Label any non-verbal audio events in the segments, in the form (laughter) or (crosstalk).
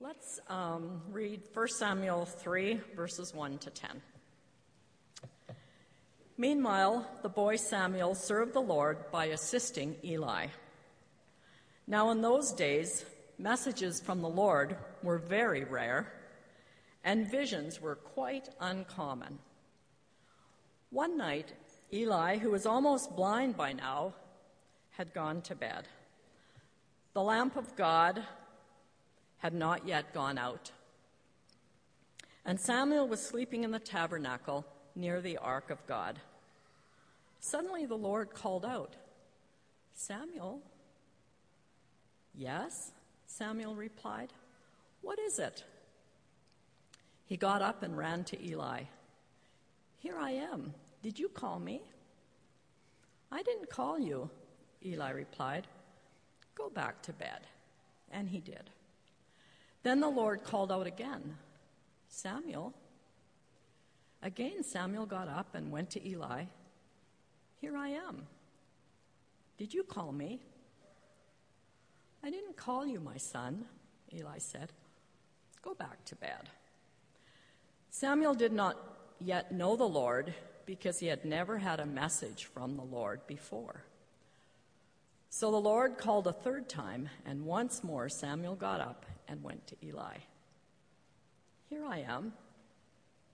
Let's um, read 1 Samuel 3, verses 1 to 10. Meanwhile, the boy Samuel served the Lord by assisting Eli. Now, in those days, messages from the Lord were very rare, and visions were quite uncommon. One night, Eli, who was almost blind by now, had gone to bed. The lamp of God had not yet gone out. And Samuel was sleeping in the tabernacle near the ark of God. Suddenly the Lord called out, Samuel. Yes, Samuel replied. What is it? He got up and ran to Eli. Here I am. Did you call me? I didn't call you, Eli replied. Go back to bed. And he did. Then the Lord called out again, Samuel. Again, Samuel got up and went to Eli. Here I am. Did you call me? I didn't call you, my son, Eli said. Go back to bed. Samuel did not yet know the Lord because he had never had a message from the Lord before. So the Lord called a third time, and once more Samuel got up and went to Eli. Here I am.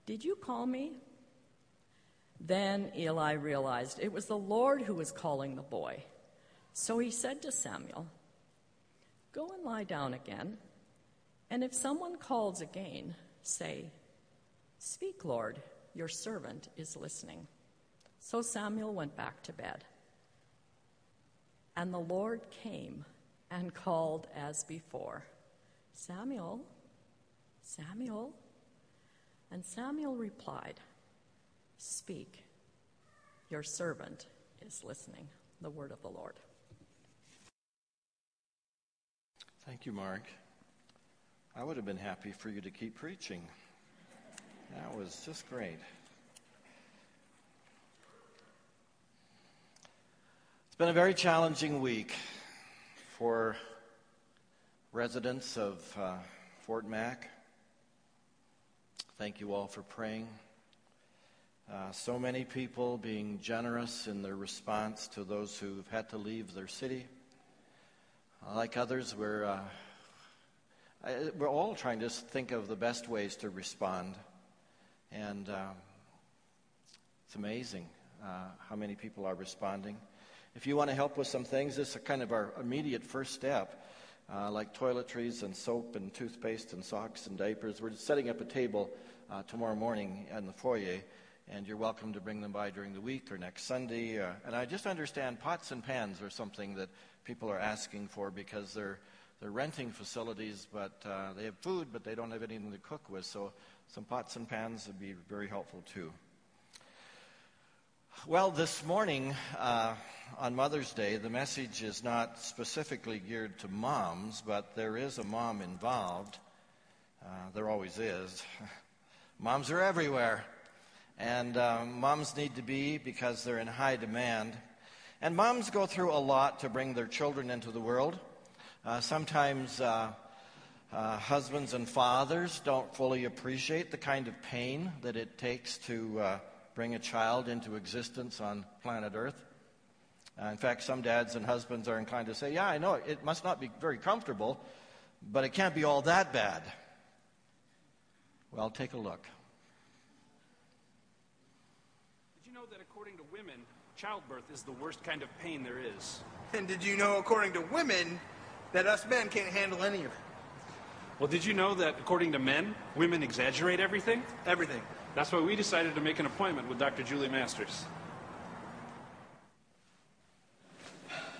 Did you call me? Then Eli realized it was the Lord who was calling the boy. So he said to Samuel, Go and lie down again, and if someone calls again, say, Speak, Lord, your servant is listening. So Samuel went back to bed. And the Lord came and called as before. Samuel, Samuel. And Samuel replied, Speak, your servant is listening. The word of the Lord. Thank you, Mark. I would have been happy for you to keep preaching. That was just great. It's been a very challenging week for residents of uh, Fort Mac. Thank you all for praying. Uh, so many people being generous in their response to those who've had to leave their city. Uh, like others, we're, uh, we're all trying to think of the best ways to respond. And um, it's amazing uh, how many people are responding. If you want to help with some things, this is kind of our immediate first step uh, like toiletries and soap and toothpaste and socks and diapers. We're setting up a table uh, tomorrow morning in the foyer, and you're welcome to bring them by during the week or next Sunday. Uh, and I just understand pots and pans are something that people are asking for because they're they're renting facilities, but uh, they have food, but they don't have anything to cook with. So some pots and pans would be very helpful too. Well, this morning uh, on Mother's Day, the message is not specifically geared to moms, but there is a mom involved. Uh, there always is. (laughs) moms are everywhere. And um, moms need to be because they're in high demand. And moms go through a lot to bring their children into the world. Uh, sometimes uh, uh, husbands and fathers don't fully appreciate the kind of pain that it takes to uh, bring a child into existence on planet Earth. Uh, in fact, some dads and husbands are inclined to say, Yeah, I know, it must not be very comfortable, but it can't be all that bad. Well, take a look. Did you know that according to women, childbirth is the worst kind of pain there is? And did you know, according to women, that us men can't handle any of it? Well, did you know that according to men, women exaggerate everything? Everything. That's why we decided to make an appointment with Dr. Julie Masters.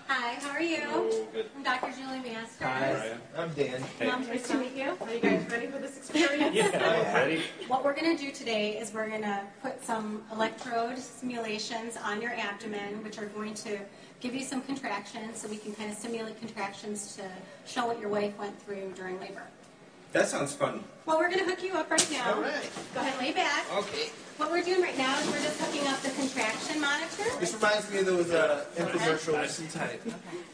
Hi, how are you? Good. I'm Dr. Julie Masters. Hi, I'm Dan. Mom, nice to meet you. Are you guys ready for this experience? Yeah, (laughs) ready? What we're going to do today is we're going to put some electrode simulations on your abdomen, which are going to give you some contractions so we can kind of simulate contractions to show what your wife went through during labor. That sounds fun. Well, we're going to hook you up right now. All right. Go ahead, and lay back. Okay. What we're doing right now is we're just hooking up the contraction monitor. This reminds me of those uh, infomercials Nice and tight.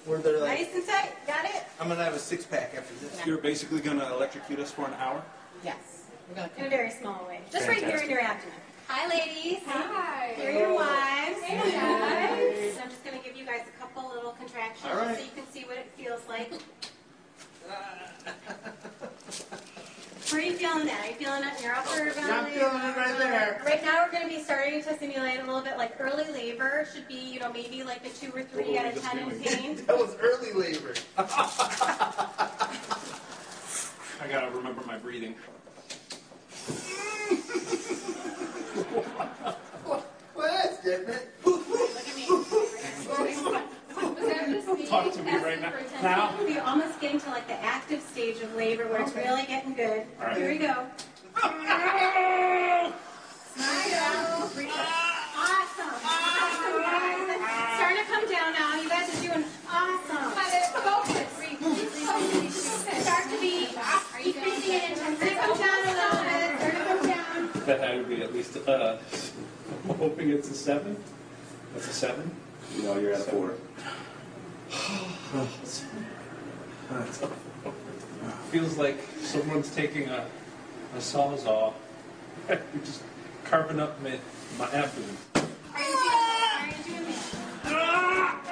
where they're like, Nice and tight. Got it? I'm gonna have a six pack after this. You're basically going to electrocute us for an hour? Yes. We're going to In a very small way. Just right here in your abdomen. Hi, ladies. Hi. Here are your wives. Hey, guys. So I'm just going to give you guys a couple little contractions All right. so you can see what it feels like. Where are you feeling that? Are you feeling it in your upper belly? I'm feeling it right there. Right now, we're going to be starting to simulate a little bit like early labor. Should be, you know, maybe like a two or three out of ten in pain. That was early labor. (laughs) I got to remember my breathing. (laughs) Well, that's different. Talk to me right now. Now? We're almost getting to like the active stage of labor where it's really getting good. All right. Here we go. Smile. Breathe. Awesome. Awesome, guys. It's starting to come down now. You guys are doing awesome. Start to be decreasing in intensity. Come down a little bit. Start to come down. That had to be at least, uh, I'm hoping it's a seven. That's a seven? No, you're at a four. (sighs) Feels like someone's taking a, a sawzall (laughs) and just carving up my, my abdomen. Are you doing, are you doing this?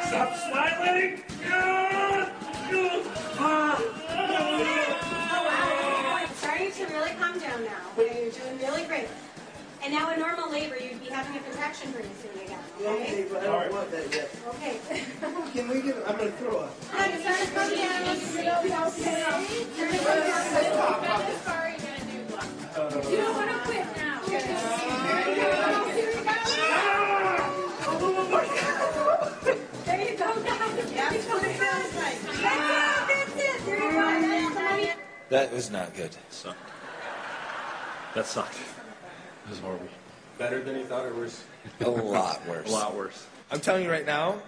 Stop smiling! It's starting to really come down now. You're doing really great. And now in normal labor, you'd be having a contraction pretty soon again. Okay? but I don't want that yet. Okay. (laughs) Can we get? I'm gonna throw up. Now you start to come down. Start to come down. You don't want to quit now. Oh, there you go, guys. That's what it feels like. That's it. That's it. There you go. That's it. That was not good. Sucked. That sucked. It was horrible. Better than you thought it was. (laughs) A lot worse. A lot worse. I'm telling you right now,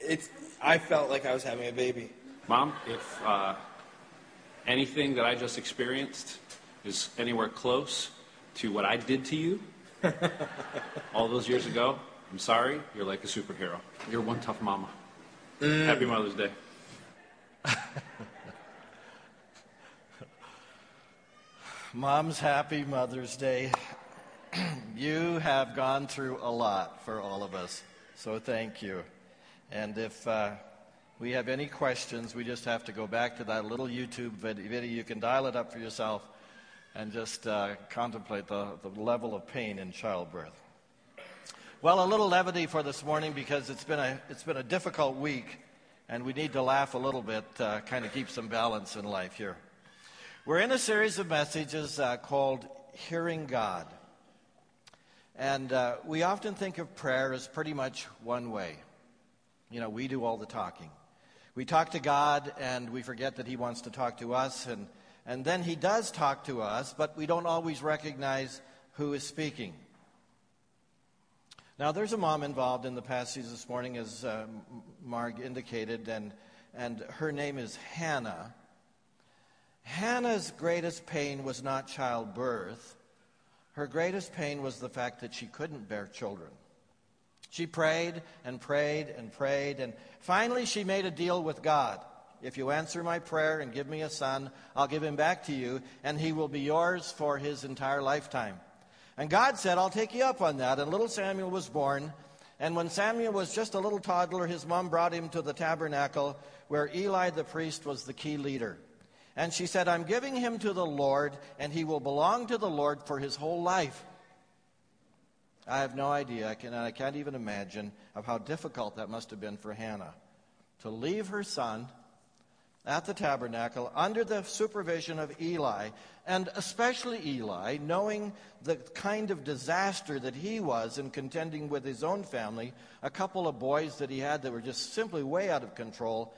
it's. I felt like I was having a baby. Mom, if uh, anything that I just experienced is anywhere close to what I did to you (laughs) all those years ago, I'm sorry. You're like a superhero. You're one tough mama. Happy Mother's Day. (laughs) Mom's happy Mother's Day. (clears throat) you have gone through a lot for all of us, so thank you. And if uh, we have any questions, we just have to go back to that little YouTube video. You can dial it up for yourself and just uh, contemplate the, the level of pain in childbirth. Well, a little levity for this morning because it's been a, it's been a difficult week, and we need to laugh a little bit, uh, kind of keep some balance in life here. We're in a series of messages uh, called Hearing God. And uh, we often think of prayer as pretty much one way. You know, we do all the talking. We talk to God and we forget that He wants to talk to us, and, and then He does talk to us, but we don't always recognize who is speaking. Now, there's a mom involved in the passage this morning, as uh, Marg indicated, and, and her name is Hannah. Hannah's greatest pain was not childbirth. Her greatest pain was the fact that she couldn't bear children. She prayed and prayed and prayed, and finally she made a deal with God. If you answer my prayer and give me a son, I'll give him back to you, and he will be yours for his entire lifetime. And God said, I'll take you up on that. And little Samuel was born. And when Samuel was just a little toddler, his mom brought him to the tabernacle where Eli the priest was the key leader. And she said, I'm giving him to the Lord, and he will belong to the Lord for his whole life. I have no idea, I, can, I can't even imagine of how difficult that must have been for Hannah to leave her son at the tabernacle under the supervision of Eli, and especially Eli, knowing the kind of disaster that he was in contending with his own family, a couple of boys that he had that were just simply way out of control.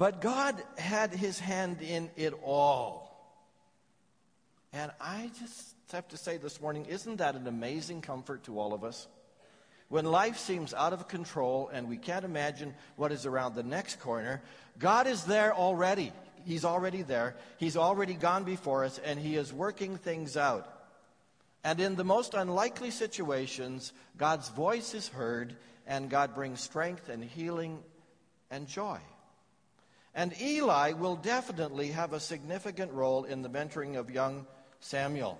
But God had his hand in it all. And I just have to say this morning, isn't that an amazing comfort to all of us? When life seems out of control and we can't imagine what is around the next corner, God is there already. He's already there. He's already gone before us, and He is working things out. And in the most unlikely situations, God's voice is heard, and God brings strength and healing and joy. And Eli will definitely have a significant role in the mentoring of young Samuel.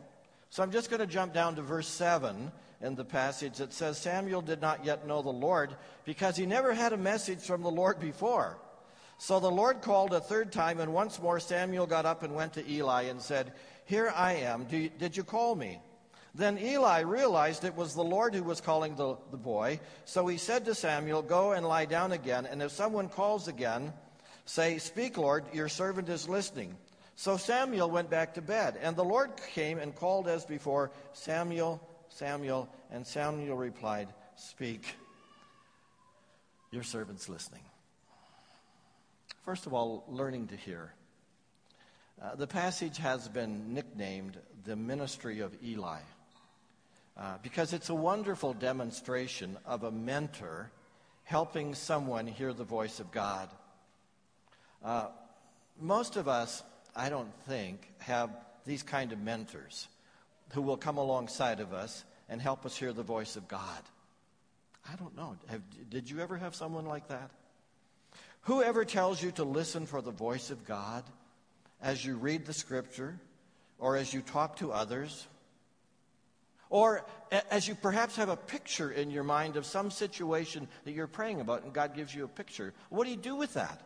So I'm just going to jump down to verse 7 in the passage that says Samuel did not yet know the Lord because he never had a message from the Lord before. So the Lord called a third time, and once more Samuel got up and went to Eli and said, Here I am. You, did you call me? Then Eli realized it was the Lord who was calling the, the boy. So he said to Samuel, Go and lie down again, and if someone calls again, say, Speak, Lord, your servant is listening. So Samuel went back to bed, and the Lord came and called as before, Samuel, Samuel, and Samuel replied, Speak, your servant's listening. First of all, learning to hear. Uh, the passage has been nicknamed the ministry of Eli uh, because it's a wonderful demonstration of a mentor helping someone hear the voice of God. Uh, most of us I don't think, have these kind of mentors who will come alongside of us and help us hear the voice of God. I don't know. Have, did you ever have someone like that? Whoever tells you to listen for the voice of God as you read the scripture or as you talk to others, or as you perhaps have a picture in your mind of some situation that you're praying about and God gives you a picture, what do you do with that?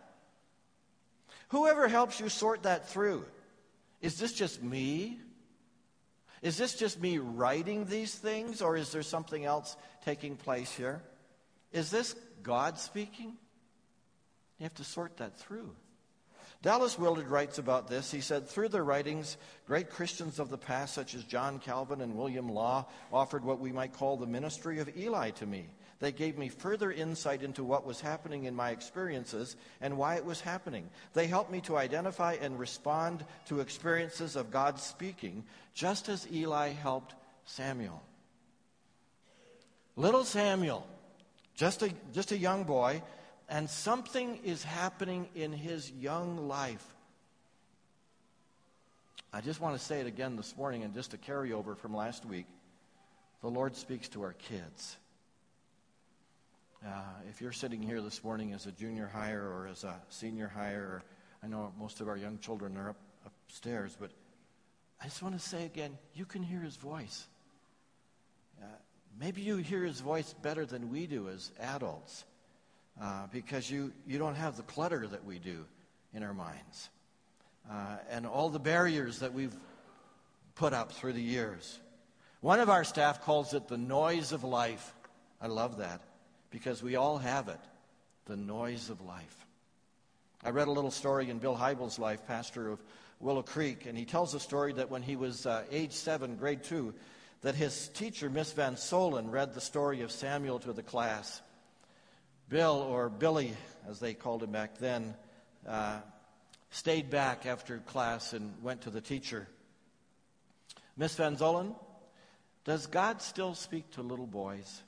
Whoever helps you sort that through. Is this just me? Is this just me writing these things, or is there something else taking place here? Is this God speaking? You have to sort that through. Dallas Willard writes about this. He said, Through their writings, great Christians of the past, such as John Calvin and William Law, offered what we might call the ministry of Eli to me. They gave me further insight into what was happening in my experiences and why it was happening. They helped me to identify and respond to experiences of God speaking, just as Eli helped Samuel. Little Samuel, just a, just a young boy, and something is happening in his young life. I just want to say it again this morning, and just a carryover from last week. The Lord speaks to our kids. Uh, if you're sitting here this morning as a junior higher or as a senior higher, I know most of our young children are up, upstairs, but I just want to say again, you can hear his voice. Uh, maybe you hear his voice better than we do as adults uh, because you, you don't have the clutter that we do in our minds uh, and all the barriers that we've put up through the years. One of our staff calls it the noise of life. I love that because we all have it the noise of life. I read a little story in Bill Hybels' life, pastor of Willow Creek, and he tells a story that when he was uh, age seven, grade two, that his teacher, Miss Van Solen, read the story of Samuel to the class. Bill, or Billy, as they called him back then, uh, stayed back after class and went to the teacher. Miss Van Zolen, does God still speak to little boys?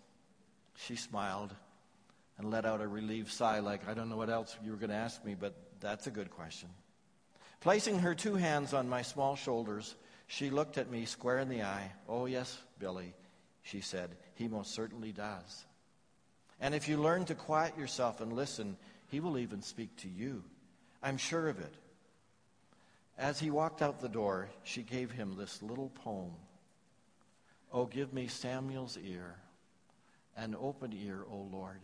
She smiled and let out a relieved sigh, like, I don't know what else you were going to ask me, but that's a good question. Placing her two hands on my small shoulders, she looked at me square in the eye. Oh, yes, Billy, she said, he most certainly does. And if you learn to quiet yourself and listen, he will even speak to you. I'm sure of it. As he walked out the door, she gave him this little poem Oh, give me Samuel's ear an open ear, O Lord.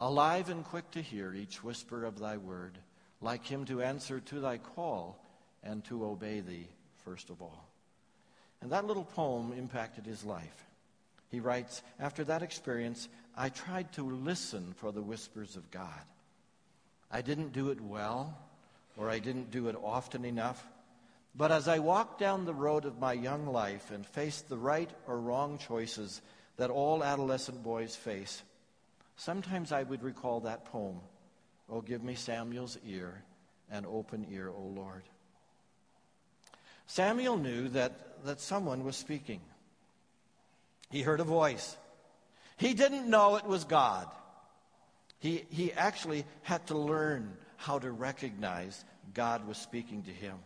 Alive and quick to hear each whisper of thy word, like him to answer to thy call and to obey thee first of all. And that little poem impacted his life. He writes, After that experience, I tried to listen for the whispers of God. I didn't do it well, or I didn't do it often enough. But as I walked down the road of my young life and faced the right or wrong choices that all adolescent boys face. Sometimes I would recall that poem, Oh, give me Samuel's ear, an open ear, O Lord. Samuel knew that, that someone was speaking. He heard a voice. He didn't know it was God. He, he actually had to learn how to recognize God was speaking to him.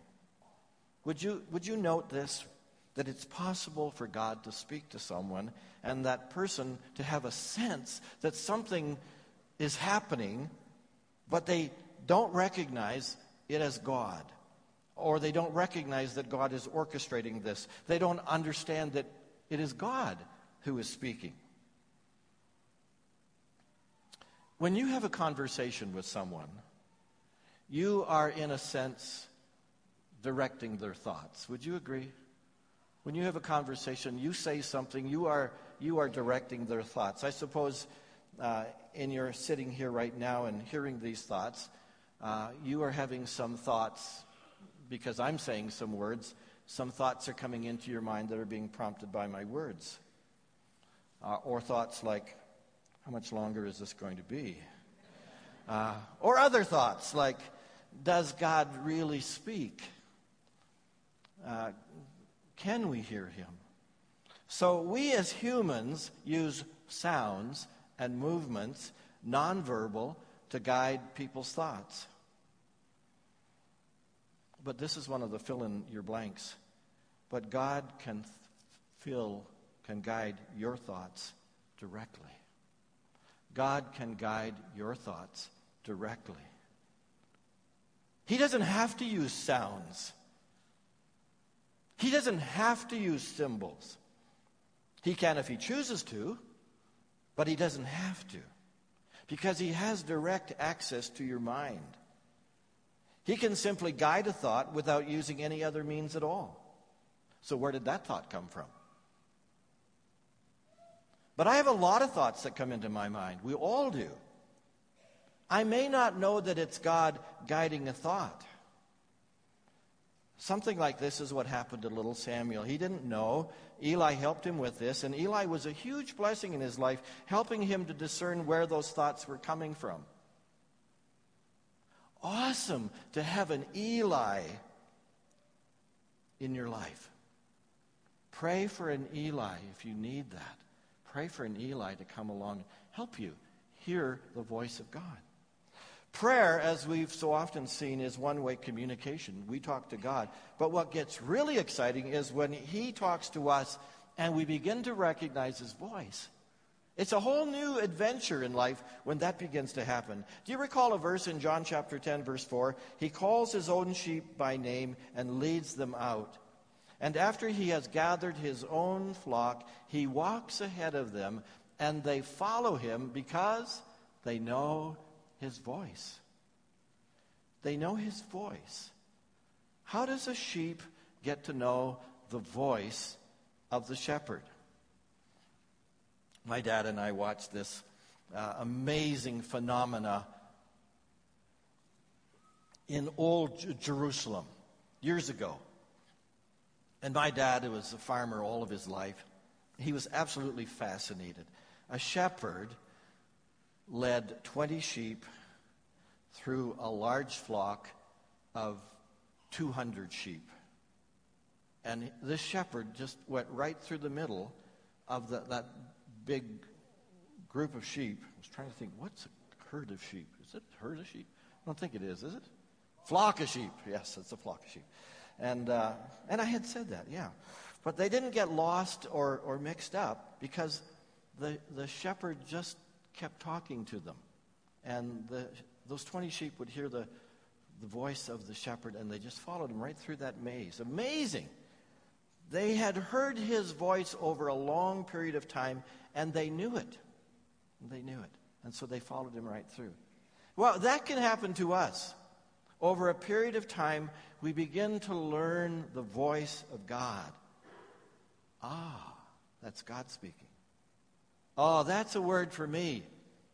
Would you, would you note this? That it's possible for God to speak to someone and that person to have a sense that something is happening, but they don't recognize it as God. Or they don't recognize that God is orchestrating this. They don't understand that it is God who is speaking. When you have a conversation with someone, you are, in a sense, directing their thoughts. Would you agree? When you have a conversation, you say something, you are, you are directing their thoughts. I suppose uh, in your sitting here right now and hearing these thoughts, uh, you are having some thoughts because I'm saying some words. Some thoughts are coming into your mind that are being prompted by my words. Uh, or thoughts like, how much longer is this going to be? Uh, or other thoughts like, does God really speak? Uh, can we hear him? So we as humans use sounds and movements, nonverbal, to guide people's thoughts. But this is one of the fill in your blanks. But God can fill, can guide your thoughts directly. God can guide your thoughts directly. He doesn't have to use sounds. He doesn't have to use symbols. He can if he chooses to, but he doesn't have to because he has direct access to your mind. He can simply guide a thought without using any other means at all. So, where did that thought come from? But I have a lot of thoughts that come into my mind. We all do. I may not know that it's God guiding a thought. Something like this is what happened to little Samuel. He didn't know. Eli helped him with this, and Eli was a huge blessing in his life, helping him to discern where those thoughts were coming from. Awesome to have an Eli in your life. Pray for an Eli if you need that. Pray for an Eli to come along and help you hear the voice of God. Prayer, as we've so often seen, is one way communication. We talk to God. But what gets really exciting is when He talks to us and we begin to recognize His voice. It's a whole new adventure in life when that begins to happen. Do you recall a verse in John chapter 10, verse 4? He calls his own sheep by name and leads them out. And after he has gathered his own flock, he walks ahead of them, and they follow him because they know his voice. They know his voice. How does a sheep get to know the voice of the shepherd? My dad and I watched this uh, amazing phenomena in old J- Jerusalem years ago. And my dad who was a farmer all of his life. He was absolutely fascinated. A shepherd led 20 sheep through a large flock of 200 sheep. And this shepherd just went right through the middle of the, that big group of sheep. I was trying to think, what's a herd of sheep? Is it a herd of sheep? I don't think it is, is it? Flock of sheep. Yes, it's a flock of sheep. And, uh, and I had said that, yeah. But they didn't get lost or, or mixed up because the, the shepherd just kept talking to them. And the, those 20 sheep would hear the, the voice of the shepherd and they just followed him right through that maze. Amazing. They had heard his voice over a long period of time and they knew it. They knew it. And so they followed him right through. Well, that can happen to us. Over a period of time, we begin to learn the voice of God. Ah, that's God speaking. Oh, that's a word for me.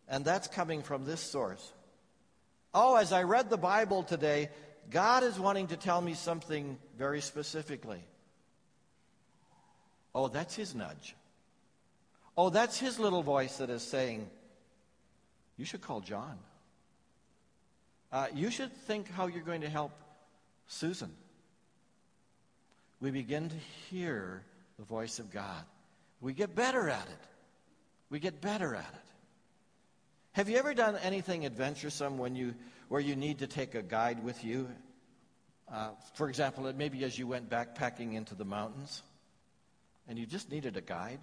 And that's coming from this source. Oh, as I read the Bible today, God is wanting to tell me something very specifically. Oh, that's his nudge. Oh, that's his little voice that is saying, You should call John. Uh, you should think how you're going to help Susan. We begin to hear the voice of God. We get better at it. We get better at it. Have you ever done anything adventuresome when you where you need to take a guide with you? Uh, for example, maybe as you went backpacking into the mountains and you just needed a guide?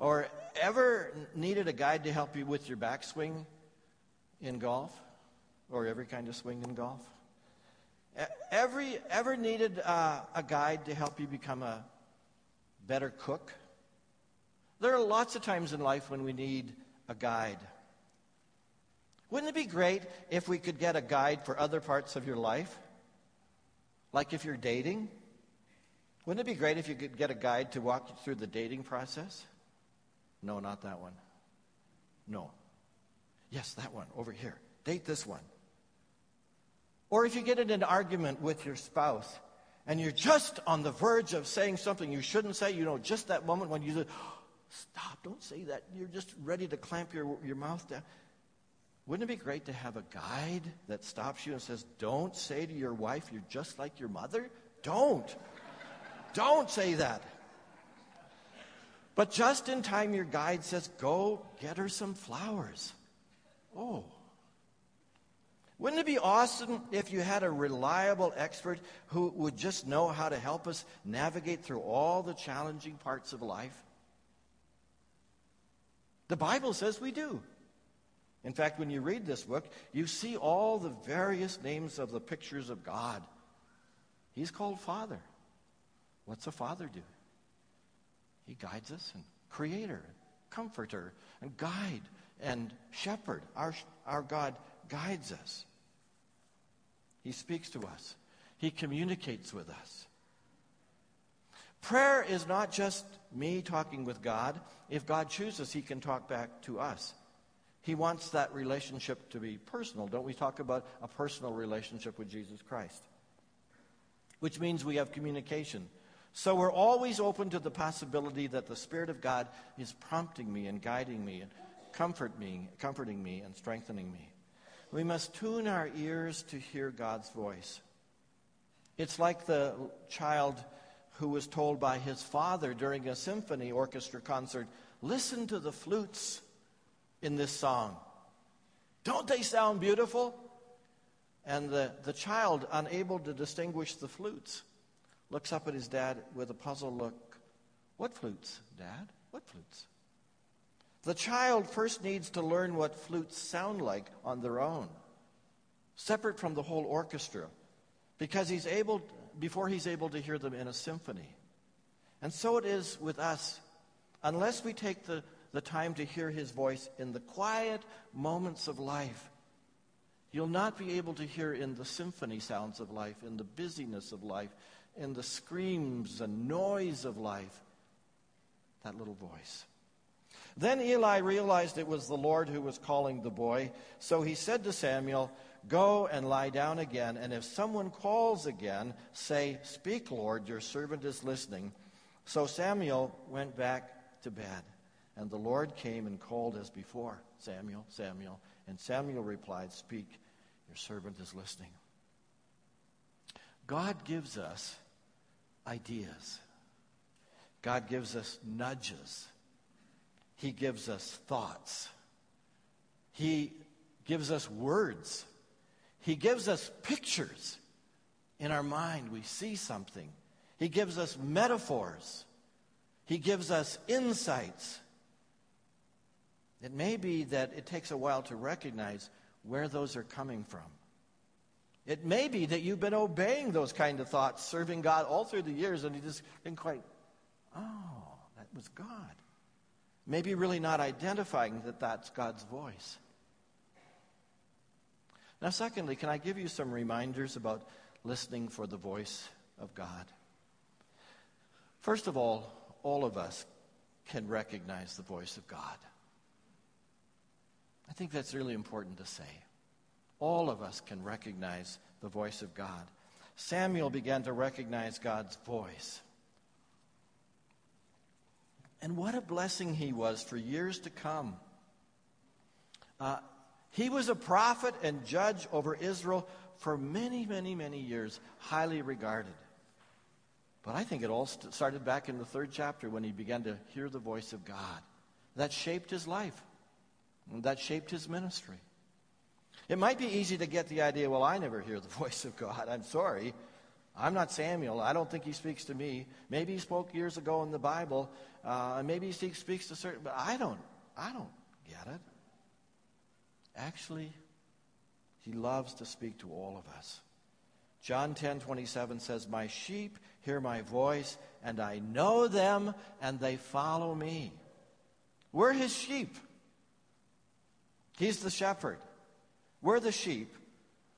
Or ever needed a guide to help you with your backswing in golf? Or every kind of swing in golf? Every, ever needed uh, a guide to help you become a better cook? There are lots of times in life when we need a guide. Wouldn't it be great if we could get a guide for other parts of your life? Like if you're dating? Wouldn't it be great if you could get a guide to walk you through the dating process? No, not that one. No. Yes, that one over here. Date this one. Or if you get in an argument with your spouse and you're just on the verge of saying something you shouldn't say, you know, just that moment when you say, stop, don't say that. You're just ready to clamp your, your mouth down. Wouldn't it be great to have a guide that stops you and says, don't say to your wife, you're just like your mother? Don't. don't say that. But just in time, your guide says, go get her some flowers. Oh. Wouldn't it be awesome if you had a reliable expert who would just know how to help us navigate through all the challenging parts of life? The Bible says we do. In fact, when you read this book, you see all the various names of the pictures of God. He's called Father. What's a father do? He guides us and creator, comforter, and guide and shepherd. Our, our God guides us. He speaks to us. He communicates with us. Prayer is not just me talking with God. If God chooses, He can talk back to us. He wants that relationship to be personal. Don't we talk about a personal relationship with Jesus Christ? Which means we have communication. So we're always open to the possibility that the Spirit of God is prompting me and guiding me and comfort me, comforting me and strengthening me. We must tune our ears to hear God's voice. It's like the child who was told by his father during a symphony orchestra concert, listen to the flutes in this song. Don't they sound beautiful? And the, the child, unable to distinguish the flutes, looks up at his dad with a puzzled look. What flutes, Dad? What flutes? The child first needs to learn what flutes sound like on their own, separate from the whole orchestra, because he's able, before he's able to hear them in a symphony. And so it is with us. Unless we take the the time to hear his voice in the quiet moments of life. You'll not be able to hear in the symphony sounds of life, in the busyness of life, in the screams and noise of life, that little voice. Then Eli realized it was the Lord who was calling the boy. So he said to Samuel, Go and lie down again, and if someone calls again, say, Speak, Lord, your servant is listening. So Samuel went back to bed. And the Lord came and called as before, Samuel, Samuel. And Samuel replied, Speak, your servant is listening. God gives us ideas, God gives us nudges, He gives us thoughts, He gives us words, He gives us pictures. In our mind, we see something. He gives us metaphors. He gives us insights. It may be that it takes a while to recognize where those are coming from. It may be that you've been obeying those kind of thoughts, serving God all through the years, and you just didn't quite, oh, that was God. Maybe really not identifying that that's God's voice. Now, secondly, can I give you some reminders about listening for the voice of God? First of all, all of us can recognize the voice of God. I think that's really important to say. All of us can recognize the voice of God. Samuel began to recognize God's voice. And what a blessing he was for years to come. Uh, he was a prophet and judge over Israel for many, many, many years, highly regarded. But I think it all started back in the third chapter when he began to hear the voice of God. That shaped his life. That shaped his ministry. It might be easy to get the idea, well, I never hear the (laughs) voice of God. I'm sorry. I'm not Samuel. I don't think he speaks to me. Maybe he spoke years ago in the Bible. Uh, maybe he speaks to certain, but I don't. I don't get it. Actually, he loves to speak to all of us. John 10 27 says, My sheep hear my voice, and I know them, and they follow me. We're his sheep. He's the shepherd. We're the sheep.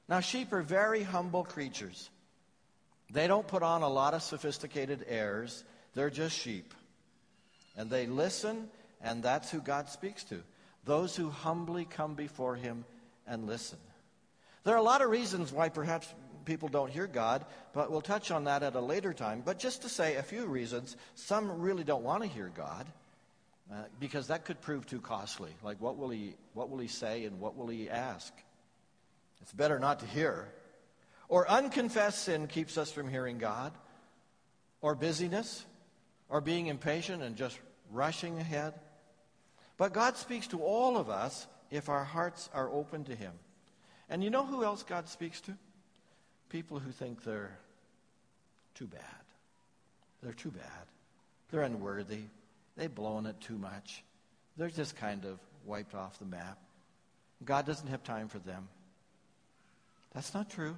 Now, sheep are very humble creatures. They don't put on a lot of sophisticated airs, they're just sheep. And they listen, and that's who God speaks to those who humbly come before Him and listen. There are a lot of reasons why perhaps people don't hear God, but we'll touch on that at a later time. But just to say a few reasons, some really don't want to hear God. Uh, because that could prove too costly. Like, what will, he, what will he say and what will he ask? It's better not to hear. Or unconfessed sin keeps us from hearing God. Or busyness. Or being impatient and just rushing ahead. But God speaks to all of us if our hearts are open to Him. And you know who else God speaks to? People who think they're too bad. They're too bad. They're unworthy. They've blown it too much. They're just kind of wiped off the map. God doesn't have time for them. That's not true.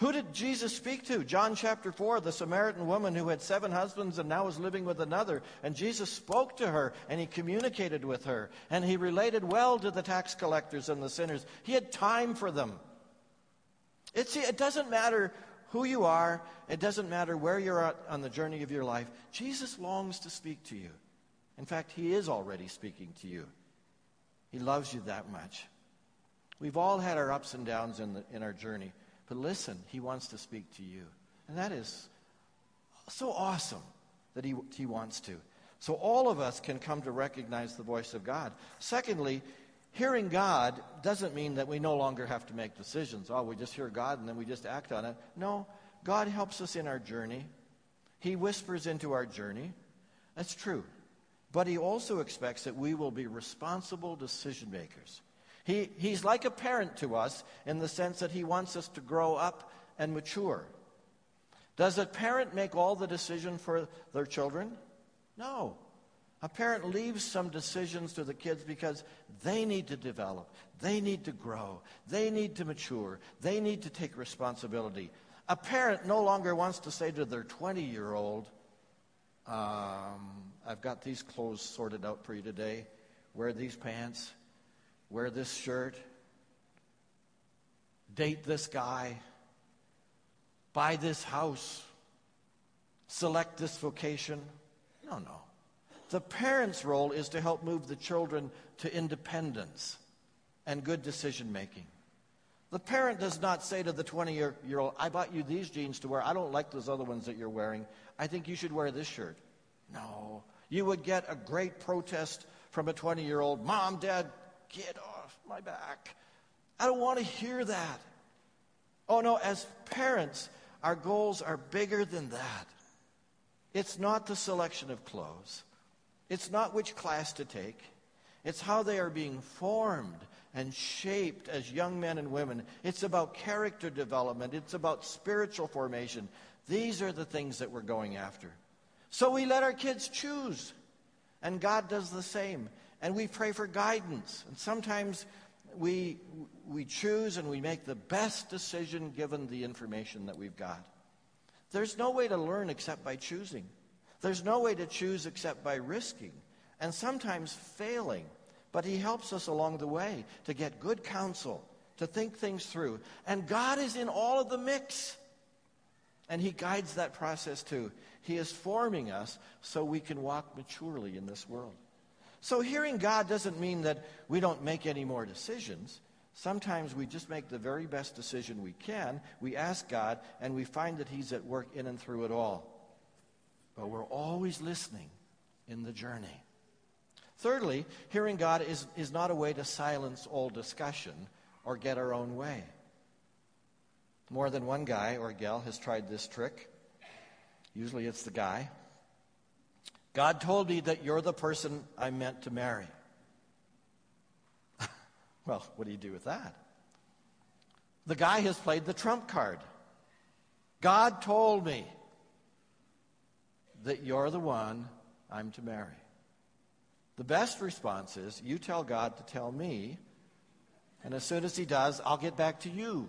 Who did Jesus speak to? John chapter 4, the Samaritan woman who had seven husbands and now was living with another. And Jesus spoke to her and he communicated with her. And he related well to the tax collectors and the sinners. He had time for them. It's, it doesn't matter who you are, it doesn't matter where you're at on the journey of your life. Jesus longs to speak to you. In fact, he is already speaking to you. He loves you that much. We've all had our ups and downs in, the, in our journey. But listen, he wants to speak to you. And that is so awesome that he, he wants to. So all of us can come to recognize the voice of God. Secondly, hearing God doesn't mean that we no longer have to make decisions. Oh, we just hear God and then we just act on it. No, God helps us in our journey. He whispers into our journey. That's true. But he also expects that we will be responsible decision makers. He, he's like a parent to us in the sense that he wants us to grow up and mature. Does a parent make all the decision for their children? No. A parent leaves some decisions to the kids because they need to develop, they need to grow, they need to mature, they need to take responsibility. A parent no longer wants to say to their 20 year old, um, I've got these clothes sorted out for you today. Wear these pants wear this shirt, date this guy, buy this house, select this vocation. No, no. The parent's role is to help move the children to independence and good decision making. The parent does not say to the 20 year, old, I bought you these jeans to wear. I don't like those other ones that you're wearing. I think you should wear this shirt. No. You would get a great protest from a 20 year old Mom, Dad, get off my back. I don't want to hear that. Oh no, as parents, our goals are bigger than that. It's not the selection of clothes, it's not which class to take. It's how they are being formed and shaped as young men and women. It's about character development, it's about spiritual formation. These are the things that we're going after. So we let our kids choose. And God does the same and we pray for guidance. And sometimes we, we choose and we make the best decision given the information that we've got. There's no way to learn except by choosing. There's no way to choose except by risking and sometimes failing. But He helps us along the way to get good counsel, to think things through. And God is in all of the mix. And He guides that process too. He is forming us so we can walk maturely in this world. So hearing God doesn't mean that we don't make any more decisions. Sometimes we just make the very best decision we can. We ask God, and we find that He's at work in and through it all. But we're always listening in the journey. Thirdly, hearing God is, is not a way to silence all discussion or get our own way. More than one guy or gal has tried this trick. Usually it's the guy. God told me that you're the person I meant to marry. (laughs) well, what do you do with that? The guy has played the trump card. God told me that you're the one I'm to marry. The best response is you tell God to tell me, and as soon as He does, I'll get back to you.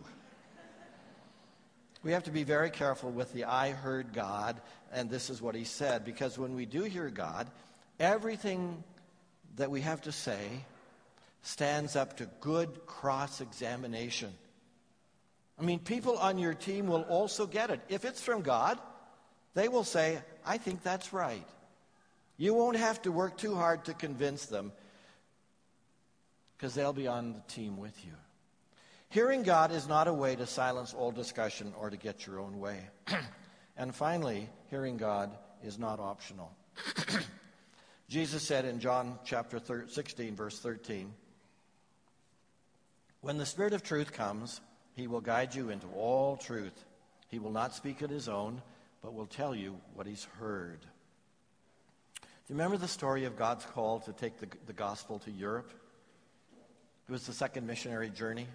We have to be very careful with the I heard God, and this is what He said, because when we do hear God, everything that we have to say stands up to good cross examination. I mean, people on your team will also get it. If it's from God, they will say, I think that's right. You won't have to work too hard to convince them because they'll be on the team with you. Hearing God is not a way to silence all discussion or to get your own way. (clears throat) and finally, hearing God is not optional. (clears throat) Jesus said in John chapter 16, verse 13, When the Spirit of truth comes, he will guide you into all truth. He will not speak of his own, but will tell you what he's heard. Do you remember the story of God's call to take the, the gospel to Europe? It was the second missionary journey.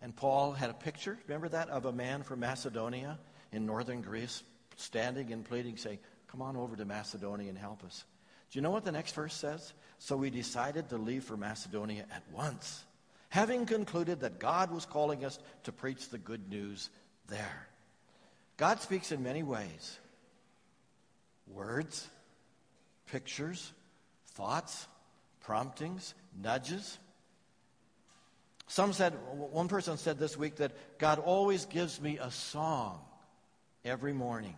And Paul had a picture, remember that, of a man from Macedonia in northern Greece standing and pleading, saying, Come on over to Macedonia and help us. Do you know what the next verse says? So we decided to leave for Macedonia at once, having concluded that God was calling us to preach the good news there. God speaks in many ways words, pictures, thoughts, promptings, nudges. Some said, one person said this week that God always gives me a song every morning.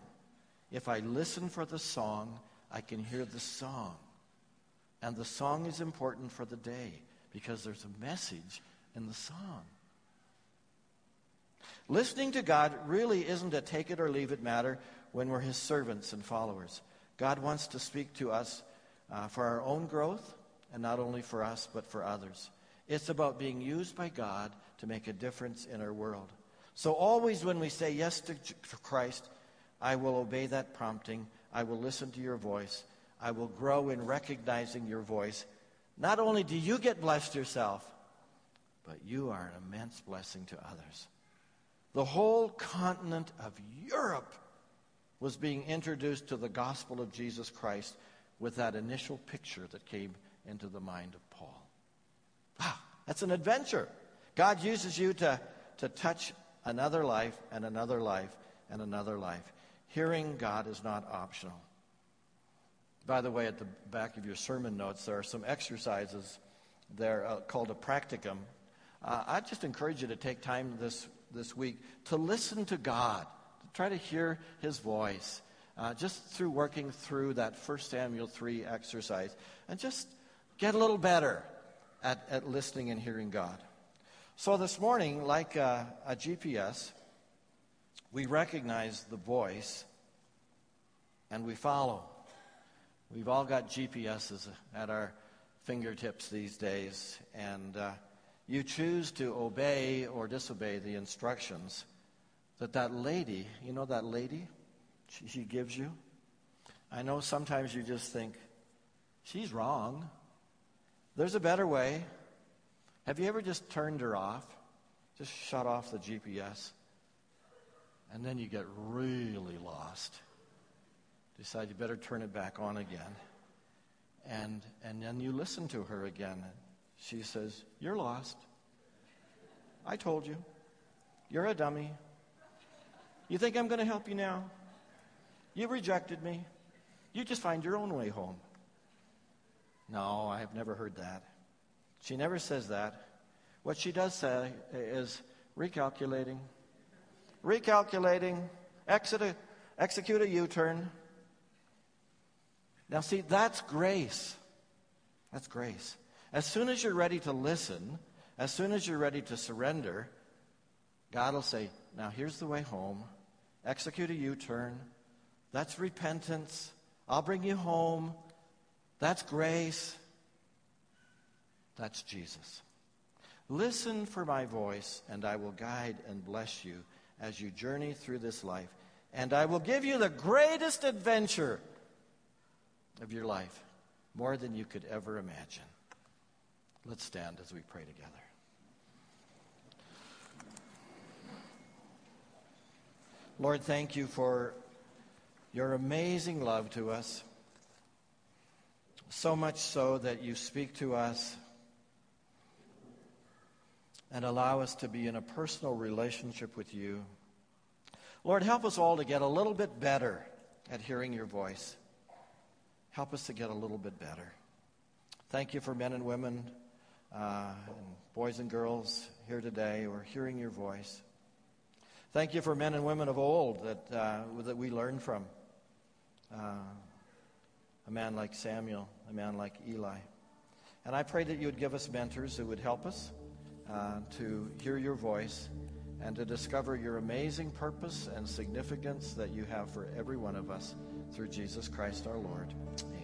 If I listen for the song, I can hear the song. And the song is important for the day because there's a message in the song. Listening to God really isn't a take it or leave it matter when we're His servants and followers. God wants to speak to us uh, for our own growth, and not only for us, but for others. It's about being used by God to make a difference in our world. So, always when we say yes to Christ, I will obey that prompting. I will listen to your voice. I will grow in recognizing your voice. Not only do you get blessed yourself, but you are an immense blessing to others. The whole continent of Europe was being introduced to the gospel of Jesus Christ with that initial picture that came into the mind of Paul. That's an adventure. God uses you to, to touch another life and another life and another life. Hearing God is not optional. By the way, at the back of your sermon notes, there are some exercises there uh, called a practicum. Uh, I just encourage you to take time this, this week to listen to God, to try to hear His voice, uh, just through working through that 1 Samuel 3 exercise, and just get a little better at, at listening and hearing God. So this morning, like a, a GPS, we recognize the voice and we follow. We've all got GPSs at our fingertips these days, and uh, you choose to obey or disobey the instructions that that lady, you know that lady, she, she gives you. I know sometimes you just think, she's wrong. There's a better way. Have you ever just turned her off? Just shut off the GPS? And then you get really lost. Decide you better turn it back on again. And, and then you listen to her again. She says, You're lost. I told you. You're a dummy. You think I'm going to help you now? You rejected me. You just find your own way home. No, I have never heard that. She never says that. What she does say is recalculating, recalculating, exit execute a U turn. Now, see, that's grace. That's grace. As soon as you're ready to listen, as soon as you're ready to surrender, God will say, Now here's the way home. Execute a U turn. That's repentance. I'll bring you home. That's grace. That's Jesus. Listen for my voice, and I will guide and bless you as you journey through this life. And I will give you the greatest adventure of your life, more than you could ever imagine. Let's stand as we pray together. Lord, thank you for your amazing love to us. So much so that you speak to us and allow us to be in a personal relationship with you. Lord, help us all to get a little bit better at hearing your voice. Help us to get a little bit better. Thank you for men and women, uh, and boys and girls here today who are hearing your voice. Thank you for men and women of old that, uh, that we learn from. Uh, a man like Samuel, a man like Eli. And I pray that you would give us mentors who would help us uh, to hear your voice and to discover your amazing purpose and significance that you have for every one of us through Jesus Christ our Lord. Amen.